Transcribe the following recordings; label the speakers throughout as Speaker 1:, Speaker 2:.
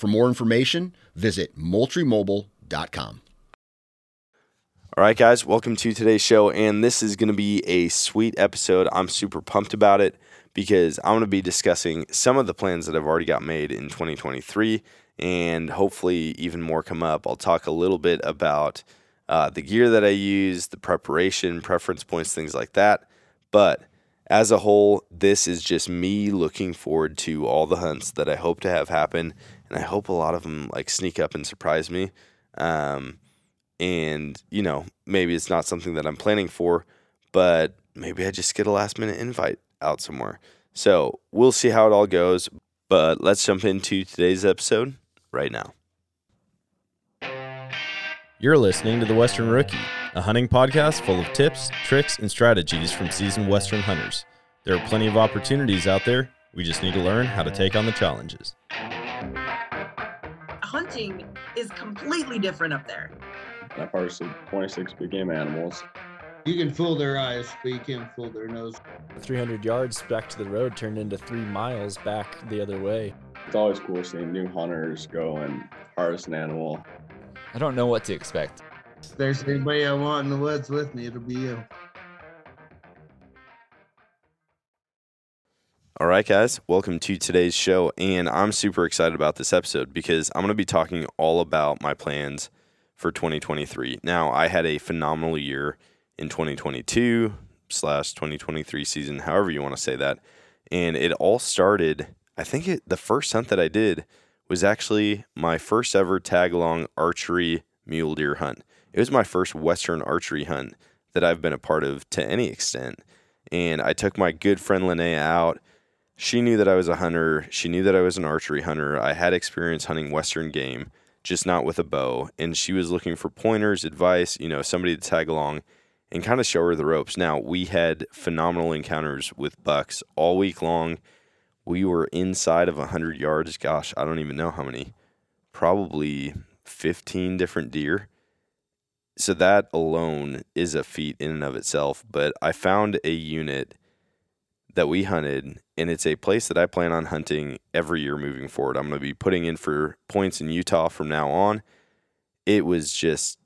Speaker 1: For more information, visit moultriemobile.com.
Speaker 2: All right, guys, welcome to today's show. And this is going to be a sweet episode. I'm super pumped about it because I'm going to be discussing some of the plans that I've already got made in 2023 and hopefully even more come up. I'll talk a little bit about uh, the gear that I use, the preparation, preference points, things like that. But as a whole, this is just me looking forward to all the hunts that I hope to have happen and I hope a lot of them like sneak up and surprise me. Um, and you know, maybe it's not something that I'm planning for, but maybe I just get a last minute invite out somewhere. So we'll see how it all goes. But let's jump into today's episode right now.
Speaker 3: You're listening to The Western Rookie, a hunting podcast full of tips, tricks, and strategies from seasoned Western hunters. There are plenty of opportunities out there. We just need to learn how to take on the challenges
Speaker 4: hunting is completely different up there.
Speaker 5: That part's 26 big game animals.
Speaker 6: You can fool their eyes, but you can't fool their nose.
Speaker 7: 300 yards back to the road turned into three miles back the other way.
Speaker 5: It's always cool seeing new hunters go and harvest an animal.
Speaker 8: I don't know what to expect.
Speaker 6: If there's anybody I want in the woods with me, it'll be you.
Speaker 2: All right, guys, welcome to today's show. And I'm super excited about this episode because I'm going to be talking all about my plans for 2023. Now, I had a phenomenal year in 2022 slash 2023 season, however you want to say that. And it all started, I think it, the first hunt that I did was actually my first ever tag along archery mule deer hunt. It was my first Western archery hunt that I've been a part of to any extent. And I took my good friend Linnea out she knew that I was a hunter. She knew that I was an archery hunter. I had experience hunting Western game, just not with a bow. And she was looking for pointers, advice, you know, somebody to tag along and kind of show her the ropes. Now, we had phenomenal encounters with bucks all week long. We were inside of 100 yards. Gosh, I don't even know how many. Probably 15 different deer. So that alone is a feat in and of itself. But I found a unit that we hunted, and it's a place that I plan on hunting every year moving forward. I'm going to be putting in for points in Utah from now on. It was just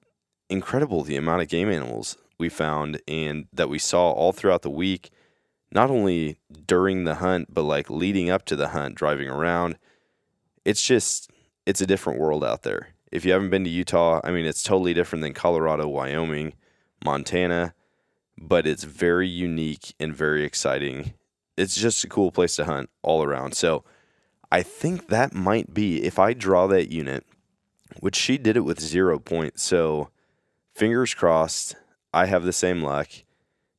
Speaker 2: incredible the amount of game animals we found and that we saw all throughout the week, not only during the hunt, but like leading up to the hunt, driving around. It's just, it's a different world out there. If you haven't been to Utah, I mean, it's totally different than Colorado, Wyoming, Montana but it's very unique and very exciting. It's just a cool place to hunt all around. So I think that might be if I draw that unit, which she did it with zero points. So fingers crossed, I have the same luck.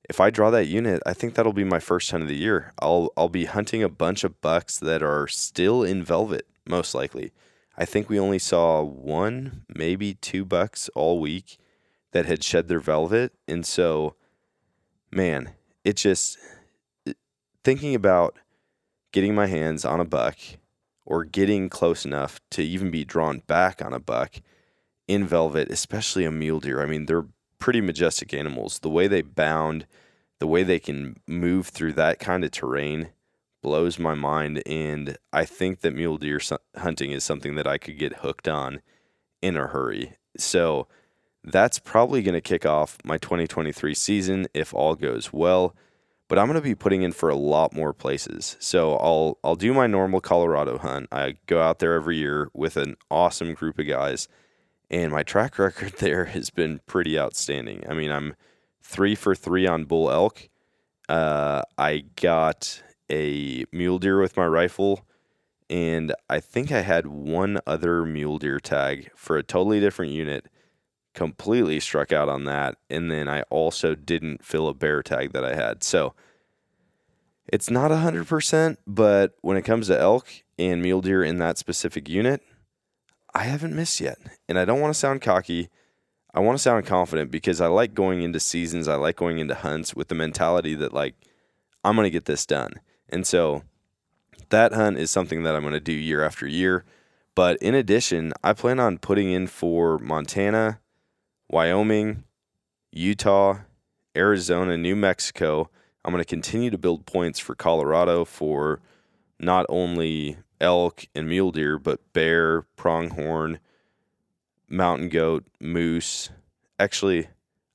Speaker 2: If I draw that unit, I think that'll be my first hunt of the year. I'll I'll be hunting a bunch of bucks that are still in velvet, most likely. I think we only saw one, maybe two bucks all week that had shed their velvet, and so man, it just thinking about getting my hands on a buck or getting close enough to even be drawn back on a buck in velvet, especially a mule deer. I mean, they're pretty majestic animals. The way they bound, the way they can move through that kind of terrain blows my mind. And I think that mule deer hunting is something that I could get hooked on in a hurry. So that's probably going to kick off my 2023 season if all goes well. But I'm going to be putting in for a lot more places. So I'll I'll do my normal Colorado hunt. I go out there every year with an awesome group of guys, and my track record there has been pretty outstanding. I mean, I'm three for three on bull elk. Uh, I got a mule deer with my rifle, and I think I had one other mule deer tag for a totally different unit. Completely struck out on that, and then I also didn't fill a bear tag that I had. So it's not hundred percent, but when it comes to elk and mule deer in that specific unit, I haven't missed yet. And I don't want to sound cocky. I want to sound confident because I like going into seasons, I like going into hunts with the mentality that like I'm going to get this done. And so that hunt is something that I'm going to do year after year. But in addition, I plan on putting in for Montana, Wyoming, Utah, Arizona, New Mexico. I'm going to continue to build points for Colorado for not only elk and mule deer, but bear, pronghorn, mountain goat, moose. Actually,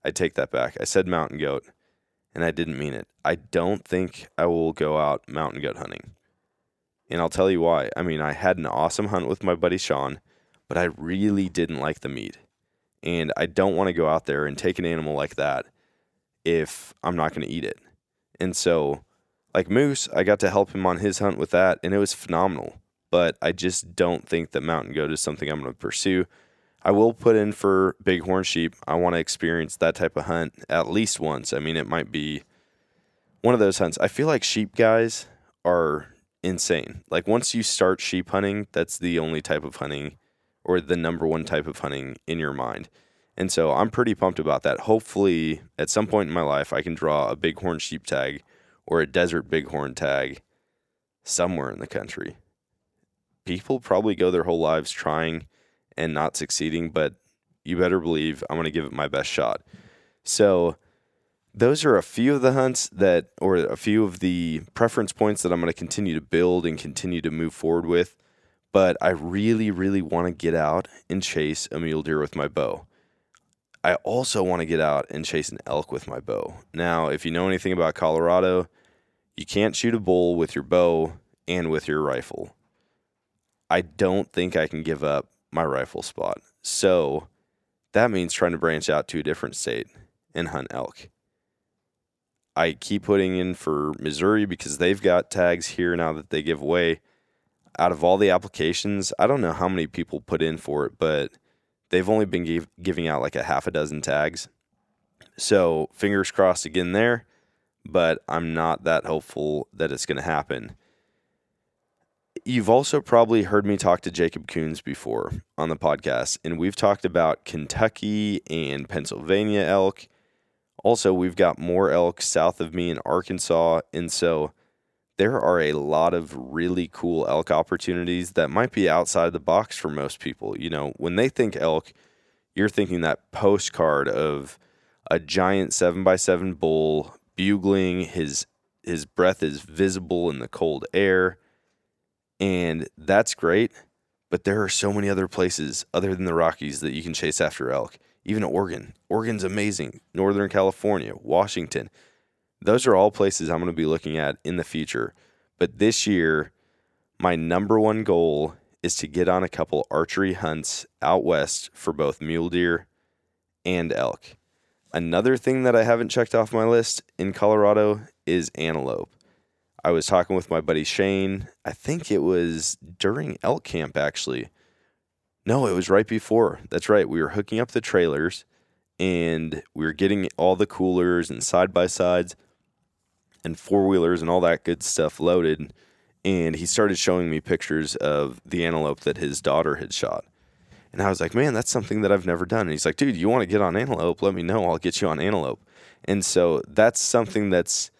Speaker 2: I take that back. I said mountain goat and I didn't mean it. I don't think I will go out mountain goat hunting. And I'll tell you why. I mean, I had an awesome hunt with my buddy Sean, but I really didn't like the meat. And I don't want to go out there and take an animal like that if I'm not going to eat it. And so, like Moose, I got to help him on his hunt with that, and it was phenomenal. But I just don't think that mountain goat is something I'm going to pursue. I will put in for bighorn sheep. I want to experience that type of hunt at least once. I mean, it might be one of those hunts. I feel like sheep guys are insane. Like once you start sheep hunting, that's the only type of hunting or the number one type of hunting in your mind. And so I'm pretty pumped about that. Hopefully, at some point in my life, I can draw a bighorn sheep tag or a desert bighorn tag somewhere in the country. People probably go their whole lives trying and not succeeding, but you better believe I'm going to give it my best shot. So, those are a few of the hunts that, or a few of the preference points that I'm going to continue to build and continue to move forward with. But I really, really want to get out and chase a mule deer with my bow. I also want to get out and chase an elk with my bow. Now, if you know anything about Colorado, you can't shoot a bull with your bow and with your rifle. I don't think I can give up my rifle spot. So that means trying to branch out to a different state and hunt elk. I keep putting in for Missouri because they've got tags here now that they give away. Out of all the applications, I don't know how many people put in for it, but they've only been give, giving out like a half a dozen tags. So fingers crossed again there, but I'm not that hopeful that it's going to happen. You've also probably heard me talk to Jacob Coons before on the podcast, and we've talked about Kentucky and Pennsylvania elk. Also, we've got more elk south of me in Arkansas, and so there are a lot of really cool elk opportunities that might be outside the box for most people. You know, when they think elk, you're thinking that postcard of a giant seven by seven bull bugling, his his breath is visible in the cold air. And that's great, but there are so many other places other than the Rockies that you can chase after elk. Even Oregon. Oregon's amazing. Northern California, Washington. Those are all places I'm going to be looking at in the future. But this year, my number one goal is to get on a couple archery hunts out west for both mule deer and elk. Another thing that I haven't checked off my list in Colorado is antelope. I was talking with my buddy Shane. I think it was during elk camp, actually. No, it was right before. That's right. We were hooking up the trailers and we were getting all the coolers and side by sides and four wheelers and all that good stuff loaded. And he started showing me pictures of the antelope that his daughter had shot. And I was like, man, that's something that I've never done. And he's like, dude, you want to get on antelope? Let me know. I'll get you on antelope. And so that's something that's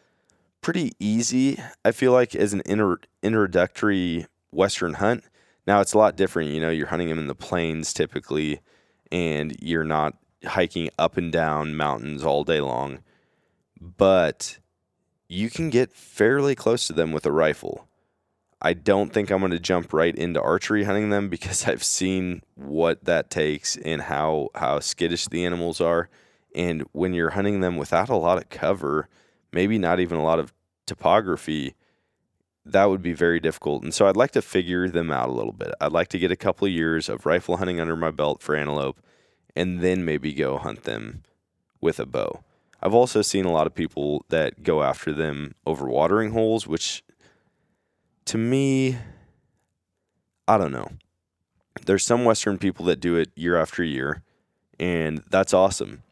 Speaker 2: pretty easy, I feel like, as an inter- introductory Western hunt. Now it's a lot different. You know, you're hunting them in the plains typically, and you're not hiking up and down mountains all day long. But you can get fairly close to them with a rifle. I don't think I'm going to jump right into archery hunting them because I've seen what that takes and how how skittish the animals are. And when you're hunting them without a lot of cover, maybe not even a lot of topography, that would be very difficult. And so I'd like to figure them out a little bit. I'd like to get a couple of years of rifle hunting under my belt for antelope and then maybe go hunt them with a bow. I've also seen a lot of people that go after them over watering holes, which to me, I don't know. There's some Western people that do it year after year, and that's awesome.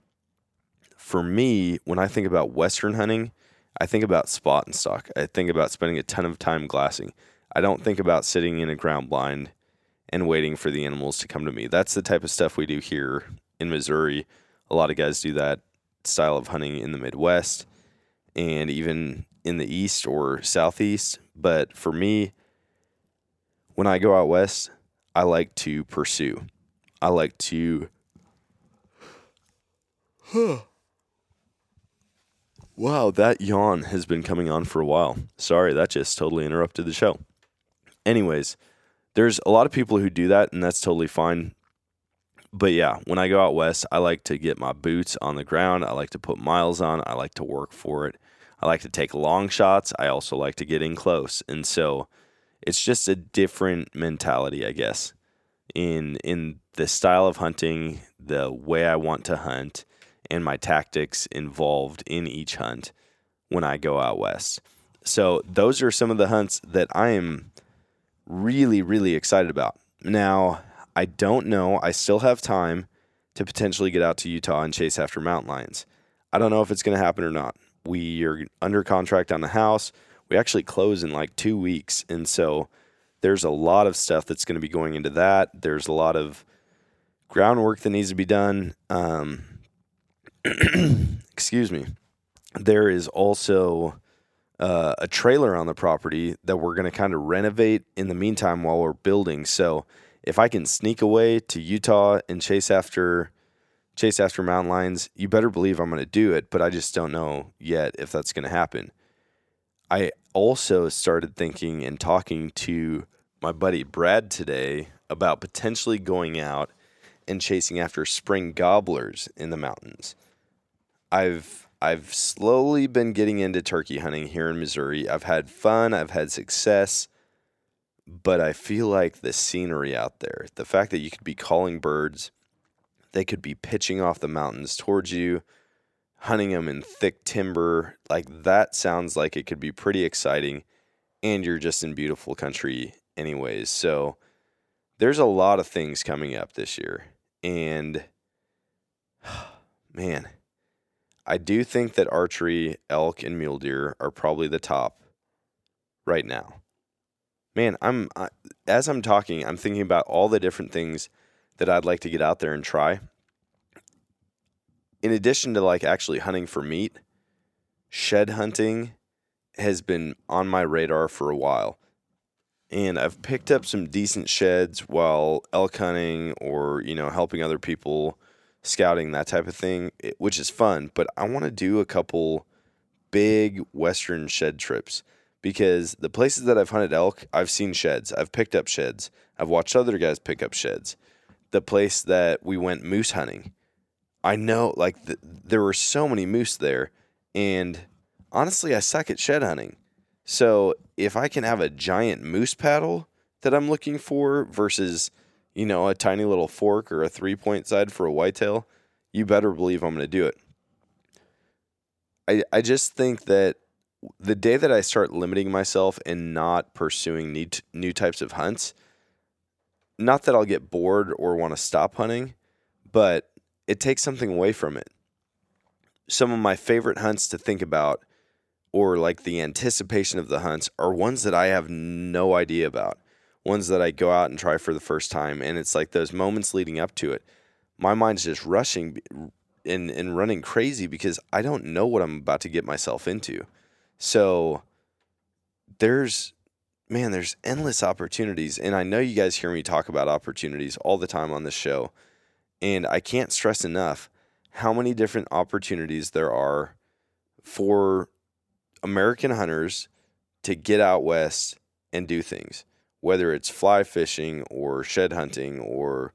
Speaker 2: For me, when I think about Western hunting, I think about spot and stalk. I think about spending a ton of time glassing. I don't think about sitting in a ground blind and waiting for the animals to come to me. That's the type of stuff we do here in Missouri. A lot of guys do that style of hunting in the Midwest and even in the East or Southeast. But for me, when I go out West, I like to pursue. I like to. wow, that yawn has been coming on for a while. Sorry, that just totally interrupted the show. Anyways, there's a lot of people who do that, and that's totally fine. But yeah, when I go out west, I like to get my boots on the ground. I like to put miles on. I like to work for it. I like to take long shots. I also like to get in close. And so it's just a different mentality, I guess, in in the style of hunting, the way I want to hunt, and my tactics involved in each hunt when I go out west. So those are some of the hunts that I am really, really excited about. Now, I don't know. I still have time to potentially get out to Utah and chase after mountain lions. I don't know if it's going to happen or not. We are under contract on the house. We actually close in like two weeks. And so there's a lot of stuff that's going to be going into that. There's a lot of groundwork that needs to be done. Um, excuse me. There is also uh, a trailer on the property that we're going to kind of renovate in the meantime while we're building. So if I can sneak away to Utah and chase after chase after mountain lions, you better believe I'm going to do it, but I just don't know yet if that's going to happen. I also started thinking and talking to my buddy Brad today about potentially going out and chasing after spring gobblers in the mountains. I've I've slowly been getting into turkey hunting here in Missouri. I've had fun, I've had success, but I feel like the scenery out there, the fact that you could be calling birds, they could be pitching off the mountains towards you, hunting them in thick timber, like that sounds like it could be pretty exciting. And you're just in beautiful country, anyways. So there's a lot of things coming up this year. And man, I do think that archery, elk, and mule deer are probably the top right now. Man, I'm I, as I'm talking, I'm thinking about all the different things that I'd like to get out there and try. In addition to like actually hunting for meat, shed hunting has been on my radar for a while. And I've picked up some decent sheds while elk hunting or, you know, helping other people scouting, that type of thing, which is fun. But I want to do a couple big Western shed trips because the places that I've hunted elk, I've seen sheds. I've picked up sheds. I've watched other guys pick up sheds. The place that we went moose hunting, I know like the, there were so many moose there. And honestly, I suck at shed hunting. So if I can have a giant moose paddle that I'm looking for versus you know, a tiny little fork or a three point side for a whitetail, you better believe I'm going to do it. I, I just think that the day that I start limiting myself and not pursuing new, new types of hunts, not that I'll get bored or want to stop hunting, but it takes something away from it. Some of my favorite hunts to think about, or like the anticipation of the hunts, are ones that I have no idea about ones that I go out and try for the first time. And it's like those moments leading up to it, my mind's just rushing and, and running crazy because I don't know what I'm about to get myself into. So there's, man, there's endless opportunities. And I know you guys hear me talk about opportunities all the time on this show. And I can't stress enough how many different opportunities there are for American hunters to get out west and do things, whether it's fly fishing or shed hunting or,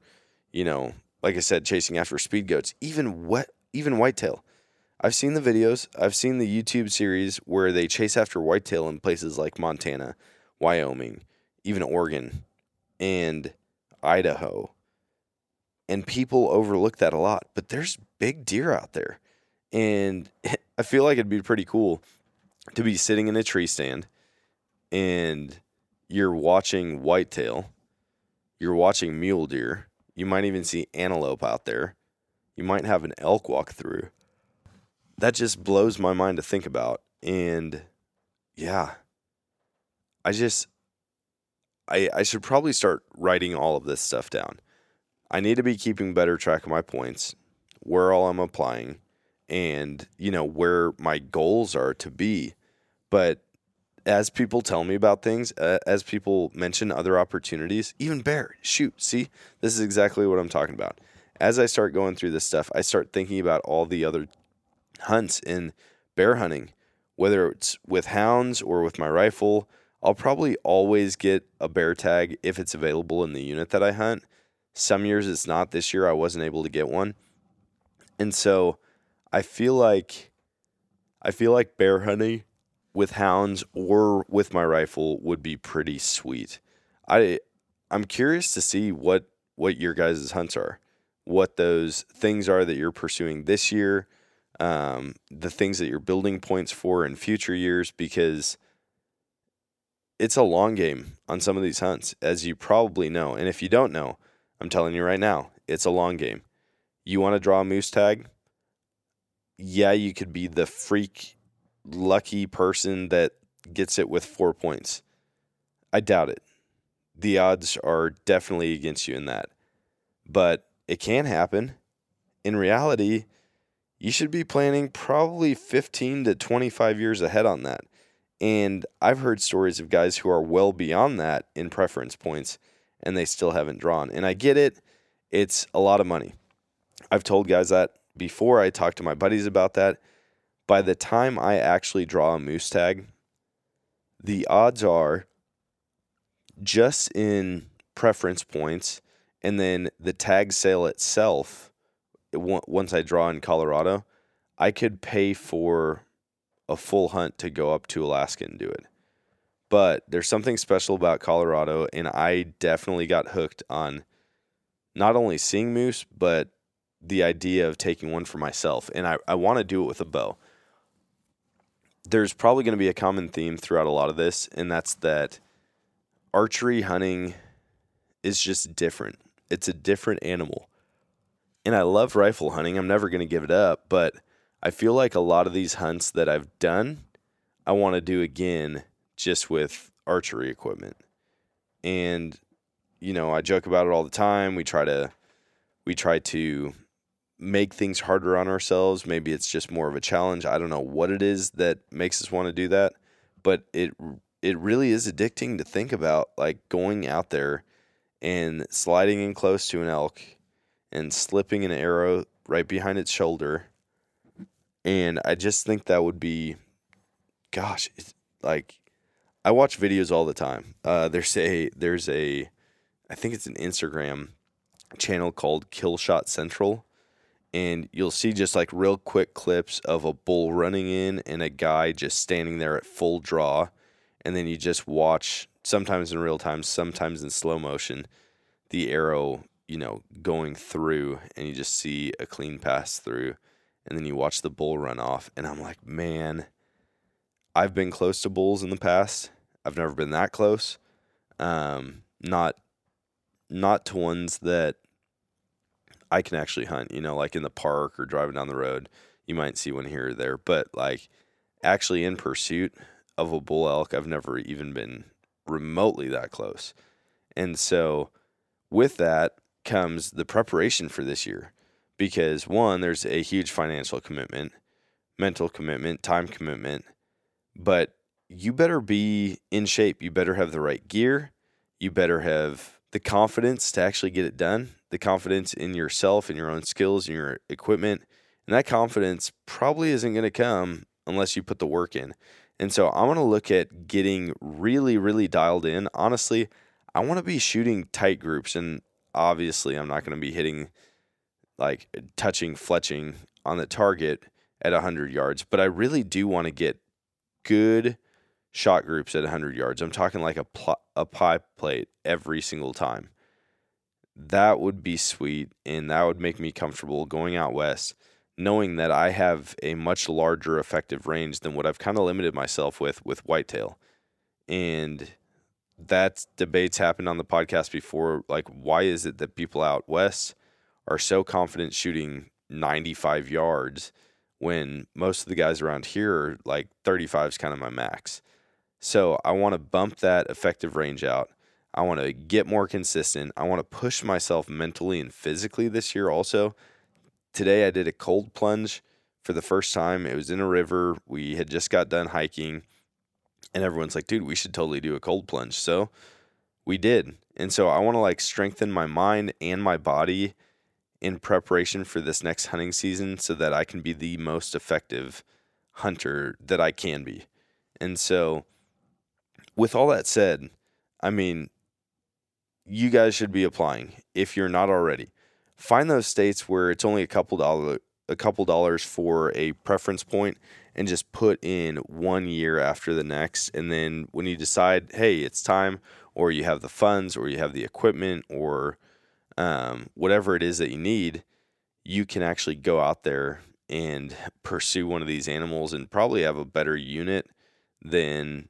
Speaker 2: you know, like I said, chasing after speed goats, even what even whitetail. I've seen the videos, I've seen the YouTube series where they chase after whitetail in places like Montana, Wyoming, even Oregon, and Idaho. And people overlook that a lot, but there's big deer out there. And I feel like it'd be pretty cool to be sitting in a tree stand and you're watching whitetail, you're watching mule deer, you might even see antelope out there, you might have an elk walk through. That just blows my mind to think about. And yeah, I just, I, I should probably start writing all of this stuff down. I need to be keeping better track of my points, where all I'm applying, and you know where my goals are to be. But as people tell me about things, uh, as people mention other opportunities, even bear, shoot, see, this is exactly what I'm talking about. As I start going through this stuff, I start thinking about all the other hunts in bear hunting, whether it's with hounds or with my rifle. I'll probably always get a bear tag if it's available in the unit that I hunt. Some years it's not. This year I wasn't able to get one. And so I feel like I feel like bear hunting with hounds or with my rifle would be pretty sweet. I I'm curious to see what what your guys' hunts are, what those things are that you're pursuing this year, um, the things that you're building points for in future years, because it's a long game on some of these hunts, as you probably know. And if you don't know, I'm telling you right now, it's a long game. You want to draw a moose tag? Yeah, you could be the freak lucky person that gets it with four points. I doubt it. The odds are definitely against you in that. But it can happen. In reality, you should be planning probably 15 to 25 years ahead on that. And I've heard stories of guys who are well beyond that in preference points and they still haven't drawn. And I get it, it's a lot of money. I've told guys that before. I talked to my buddies about that. By the time I actually draw a moose tag, the odds are just in preference points and then the tag sale itself once I draw in Colorado, I could pay for a full hunt to go up to Alaska and do it. But there's something special about Colorado, and I definitely got hooked on not only seeing moose, but the idea of taking one for myself. And I, I want to do it with a bow. There's probably going to be a common theme throughout a lot of this, and that's that archery hunting is just different. It's a different animal. And I love rifle hunting. I'm never going to give it up, but I feel like a lot of these hunts that I've done, I want to do again just with archery equipment. And you know, I joke about it all the time. We try to we try to make things harder on ourselves. Maybe it's just more of a challenge. I don't know what it is that makes us want to do that, but it it really is addicting to think about like going out there and sliding in close to an elk and slipping an arrow right behind its shoulder. And I just think that would be gosh, it's like I watch videos all the time. Uh, there's a there's a I think it's an Instagram channel called Killshot Central, and you'll see just like real quick clips of a bull running in and a guy just standing there at full draw, and then you just watch sometimes in real time, sometimes in slow motion, the arrow you know going through, and you just see a clean pass through, and then you watch the bull run off, and I'm like, man. I've been close to bulls in the past. I've never been that close. Um, not not to ones that I can actually hunt, you know, like in the park or driving down the road, you might see one here or there, but like actually in pursuit of a bull elk, I've never even been remotely that close. And so with that comes the preparation for this year because one, there's a huge financial commitment, mental commitment, time commitment, but you better be in shape. You better have the right gear. You better have the confidence to actually get it done, the confidence in yourself and your own skills and your equipment. And that confidence probably isn't going to come unless you put the work in. And so I want to look at getting really, really dialed in. Honestly, I want to be shooting tight groups. And obviously, I'm not going to be hitting like touching, fletching on the target at 100 yards, but I really do want to get good shot groups at 100 yards. I'm talking like a, pl- a pie plate every single time. That would be sweet, and that would make me comfortable going out west, knowing that I have a much larger effective range than what I've kind of limited myself with with whitetail. And that debates happened on the podcast before. Like, why is it that people out west are so confident shooting 95 yards when most of the guys around here are like 35 is kind of my max? So I want to bump that effective range out. I want to get more consistent. I want to push myself mentally and physically this year also. Today I did a cold plunge for the first time. It was in a river. We had just got done hiking and everyone's like, "Dude, we should totally do a cold plunge." So we did. And so I want to like strengthen my mind and my body in preparation for this next hunting season so that I can be the most effective hunter that I can be. And so with all that said, I mean, you guys should be applying if you're not already. Find those states where it's only a couple dollar a couple dollars for a preference point and just put in one year after the next and then when you decide, hey, it's time or you have the funds or you have the equipment or um, whatever it is that you need, you can actually go out there and pursue one of these animals and probably have a better unit than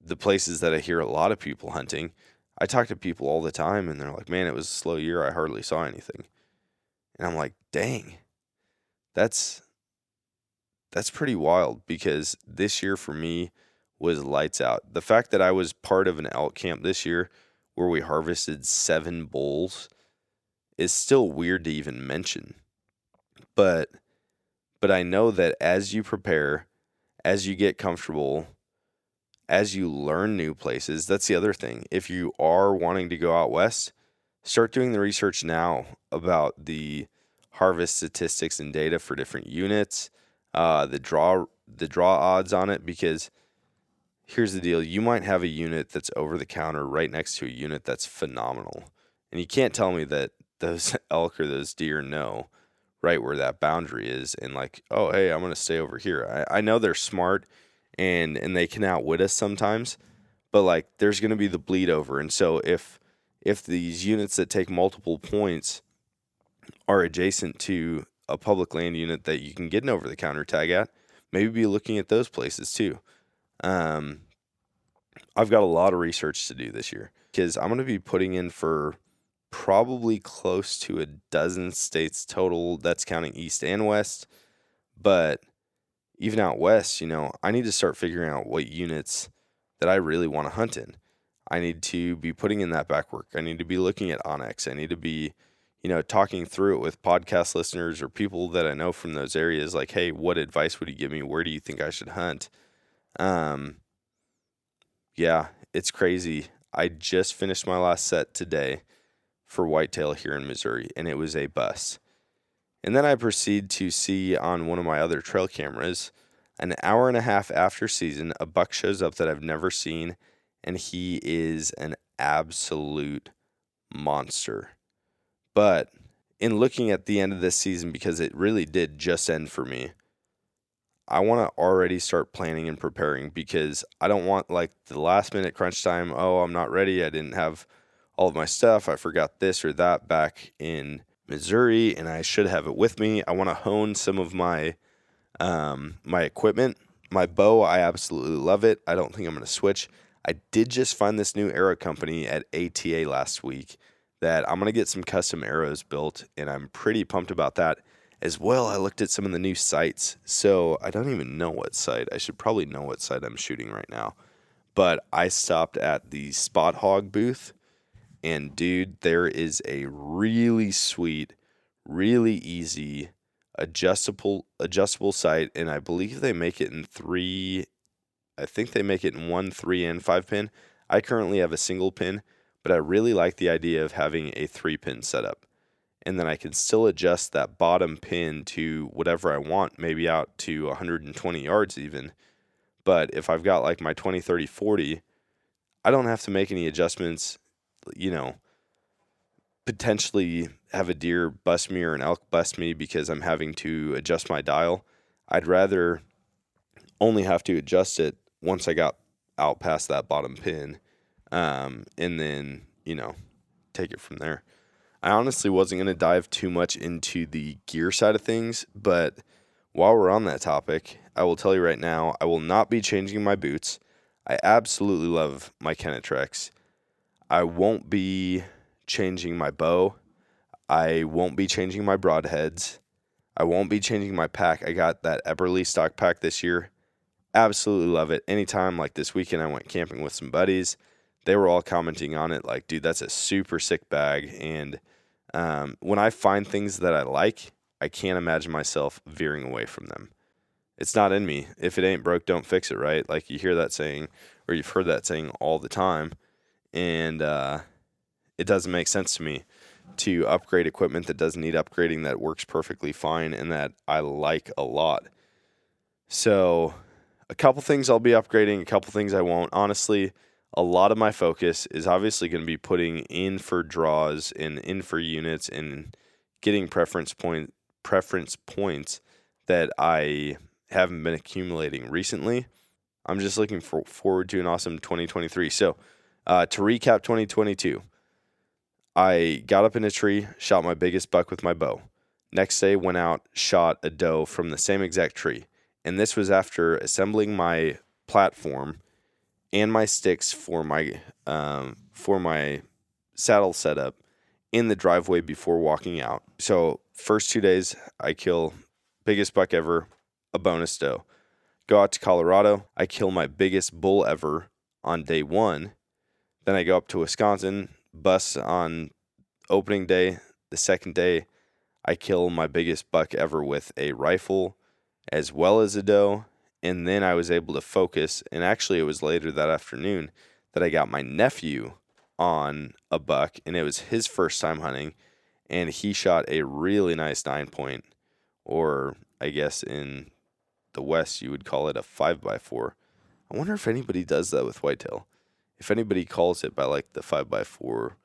Speaker 2: the places that I hear a lot of people hunting. I talk to people all the time and they're like, man, it was a slow year. I hardly saw anything. And I'm like, dang, that's that's pretty wild because this year for me was lights out. The fact that I was part of an elk camp this year where we harvested seven bulls is still weird to even mention. But but I know that as you prepare, as you get comfortable, as you learn new places, that's the other thing. If you are wanting to go out west, start doing the research now about the harvest statistics and data for different units, uh, the draw the draw odds on it because here's the deal. You might have a unit that's over the counter right next to a unit that's phenomenal. And you can't tell me that those elk or those deer know right where that boundary is and like oh hey i'm going to stay over here. I, I know they're smart and and they can outwit us sometimes but like there's going to be the bleed over. And so if if these units that take multiple points are adjacent to a public land unit that you can get an over the counter tag at, maybe be looking at those places too. Um, I've got a lot of research to do this year because I'm going to be putting in for probably close to a dozen states total. That's counting East and West. But even out West, you know, I need to start figuring out what units that I really want to hunt in. I need to be putting in that back work. I need to be looking at onX. I need to be you know, talking through it with podcast listeners or people that I know from those areas, like, hey, what advice would you give me? Where do you think I should hunt? Um, yeah, it's crazy. I just finished my last set today for whitetail here in Missouri, and it was a bust. And then I proceed to see on one of my other trail cameras, an hour and a half after season, a buck shows up that I've never seen, and he is an absolute monster. But in looking at the end of this season, because it really did just end for me, I want to already start planning and preparing because I don't want like the last minute crunch time. Oh, I'm not ready. I didn't have all of my stuff. I forgot this or that back in Missouri, and I should have it with me. I want to hone some of my um, my equipment. My bow, I absolutely love it. I don't think I'm going to switch. I did just find this new arrow company at ATA last week that I'm going to get some custom arrows built, and I'm pretty pumped about that. As well, I looked at some of the new sights. So I don't even know what sight. I should probably know what sight I'm shooting right now. But I stopped at the Spot Hogg booth, and dude, there is a really sweet, really easy adjustable adjustable sight, and I believe they make it in three. I think they make it in one, three, and five pin. I currently have a single pin but I really like the idea of having a three pin setup. And then I can still adjust that bottom pin to whatever I want, maybe out to 120 yards even. But if I've got like my 20, 30, 40, I don't have to make any adjustments, you know, potentially have a deer bust me or an elk bust me because I'm having to adjust my dial. I'd rather only have to adjust it once I got out past that bottom pin um, and then, you know, take it from there. I honestly wasn't going to dive too much into the gear side of things, but while we're on that topic, I will tell you right now, I will not be changing my boots. I absolutely love my Kenetreks. I won't be changing my bow. I won't be changing my broadheads. I won't be changing my pack. I got that Eberlestock pack this year. Absolutely love it. Anytime, like this weekend, I went camping with some buddies. They were all commenting on it, like, dude, that's a super sick bag. And um, when I find things that I like, I can't imagine myself veering away from them. It's not in me. If it ain't broke, don't fix it, right? Like you hear that saying, or you've heard that saying all the time. And uh, it doesn't make sense to me to upgrade equipment that doesn't need upgrading that works perfectly fine and that I like a lot. So, a couple things I'll be upgrading, a couple things I won't. Honestly, a lot of my focus is obviously going to be putting in for draws and in for units and getting preference point preference points that I haven't been accumulating recently. I'm just looking for, forward to an awesome 2023. So, uh, to recap 2022, I got up in a tree, shot my biggest buck with my bow. Next day, went out, shot a doe from the same exact tree. And this was after assembling my platform and my sticks for my um, for my saddle setup in the driveway before walking out. So first two days, I kill biggest buck ever, a bonus doe. Go out to Colorado, I kill my biggest bull ever on day one. Then I go up to Wisconsin, bus on opening day. The second day, I kill my biggest buck ever with a rifle as well as a doe. And then I was able to focus. And actually, it was later that afternoon that I got my nephew on a buck, and it was his first time hunting. And he shot a really nice nine point, or I guess in the West, you would call it a five by four. I wonder if anybody does that with whitetail. If anybody calls it by like the five by four,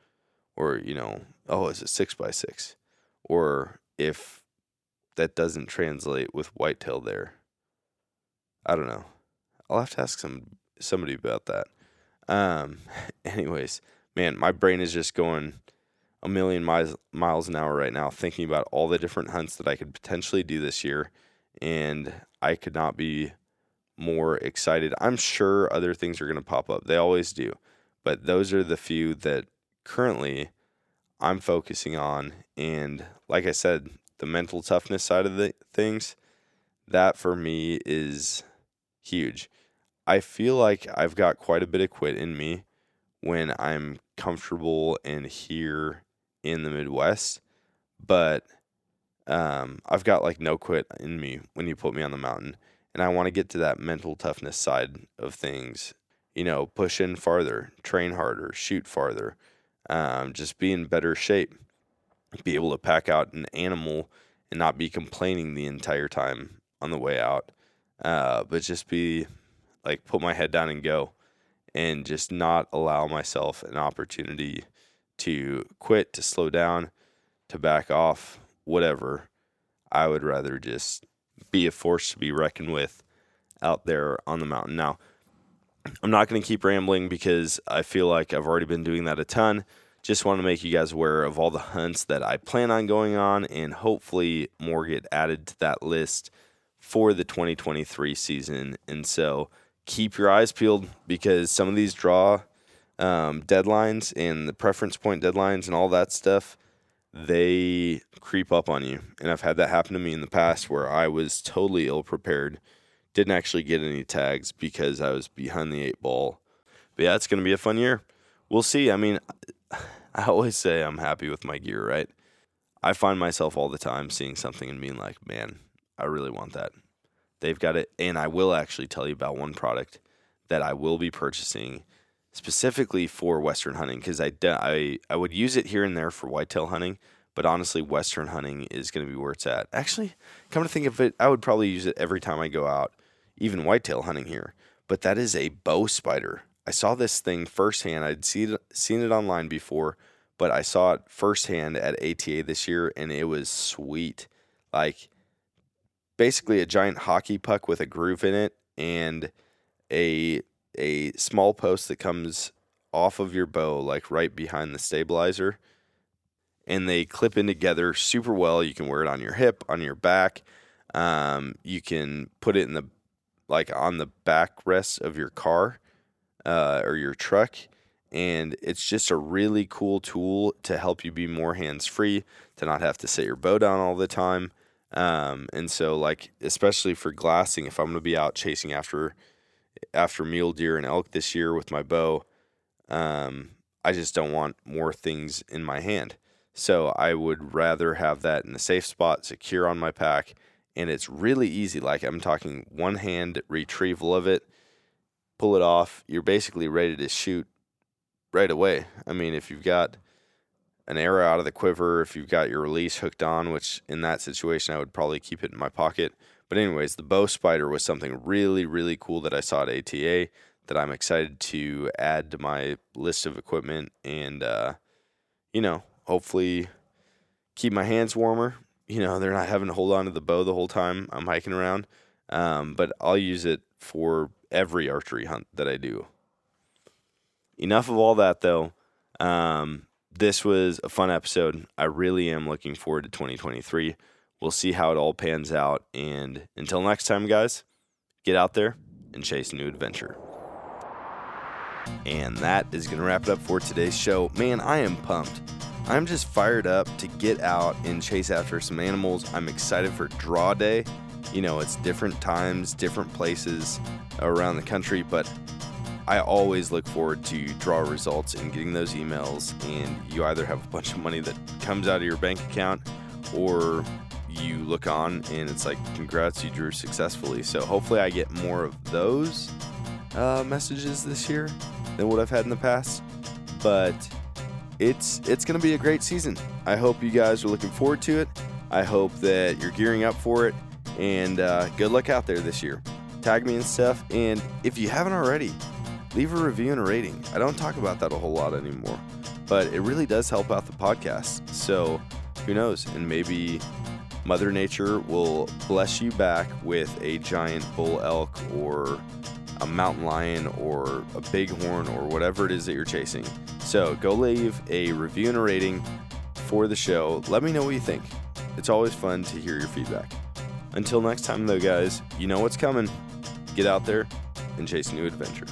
Speaker 2: or you know, oh, is it six by six, or if that doesn't translate with whitetail there. I don't know. I'll have to ask some somebody about that. Um, anyways, man, my brain is just going a million miles miles an hour right now, thinking about all the different hunts that I could potentially do this year, and I could not be more excited. I'm sure other things are going to pop up. They always do, but those are the few that currently I'm focusing on. And like I said, the mental toughness side of the things, that for me is huge. I feel like I've got quite a bit of quit in me when I'm comfortable and here in the Midwest, but um, I've got like no quit in me when you put me on the mountain. And I want to get to that mental toughness side of things, you know, push in farther, train harder, shoot farther, um, just be in better shape, be able to pack out an animal and not be complaining the entire time on the way out, uh, but just be like put my head down and go and just not allow myself an opportunity to quit, to slow down, to back off, whatever. I would rather just be a force to be reckoned with out there on the mountain. Now, I'm not going to keep rambling because I feel like I've already been doing that a ton. Just want to make you guys aware of all the hunts that I plan on going on, and hopefully more get added to that list for the 2023 season. And so keep your eyes peeled because some of these draw um, deadlines and the preference point deadlines and all that stuff, they creep up on you. And I've had that happen to me in the past where I was totally ill prepared, didn't actually get any tags because I was behind the eight ball. But yeah, it's going to be a fun year. We'll see. I mean, I always say I'm happy with my gear, right? I find myself all the time seeing something and being like, man, I really want that. They've got it. And I will actually tell you about one product that I will be purchasing specifically for Western hunting because I, I, I would use it here and there for whitetail hunting. But honestly, Western hunting is going to be where it's at. Actually, come to think of it, I would probably use it every time I go out, even whitetail hunting here. but that is a bow spider. I saw this thing firsthand. I'd seen it, seen it online before, but I saw it firsthand at ATA this year, and it was sweet. Like basically a giant hockey puck with a groove in it and a a small post that comes off of your bow, like right behind the stabilizer. And they clip in together super well. You can wear it on your hip, on your back. Um, you can put it in the like on the backrest of your car uh, or your truck. And it's just a really cool tool to help you be more hands free, to not have to set your bow down all the time. Um, and so, like, especially for glassing, if I'm going to be out chasing after after mule deer and elk this year with my bow, um, I just don't want more things in my hand. So I would rather have that in a safe spot, secure on my pack, and it's really easy. Like I'm talking one hand retrieval of it, pull it off. You're basically ready to shoot right away. I mean, if you've got an arrow out of the quiver, if you've got your release hooked on, which in that situation I would probably keep it in my pocket. But anyways, the bow spider was something really, really cool that I saw at ATA that I'm excited to add to my list of equipment and uh, you know, hopefully keep my hands warmer. You know, they're not having to hold on to the bow the whole time I'm hiking around. Um, but I'll use it for every archery hunt that I do. Enough of all that though. Um, this was a fun episode. I really am looking forward to 2023. We'll see how it all pans out. And until next time, guys, get out there and chase new adventure. And that is going to wrap it up for today's show. Man, I am pumped. I'm just fired up to get out and chase after some animals. I'm excited for draw day. You know, it's different times, different places around the country, but I always look forward to draw results and getting those emails. And you either have a bunch of money that comes out of your bank account or you look on and it's like, congrats, you drew successfully. So hopefully, I get more of those uh, messages this year than what I've had in the past. But it's it's going to be a great season. I hope you guys are looking forward to it. I hope that you're gearing up for it, and uh, good luck out there this year. Tag me and stuff, and if you haven't already, leave a review and a rating. I don't talk about that a whole lot anymore, but it really does help out the podcast. So who knows? And maybe Mother Nature will bless you back with a giant bull elk or a mountain lion or a bighorn or whatever it is that you're chasing. So go leave a review and a rating for the show. Let me know what you think. It's always fun to hear your feedback. Until next time, though, guys, you know what's coming. Get out there and chase new adventure.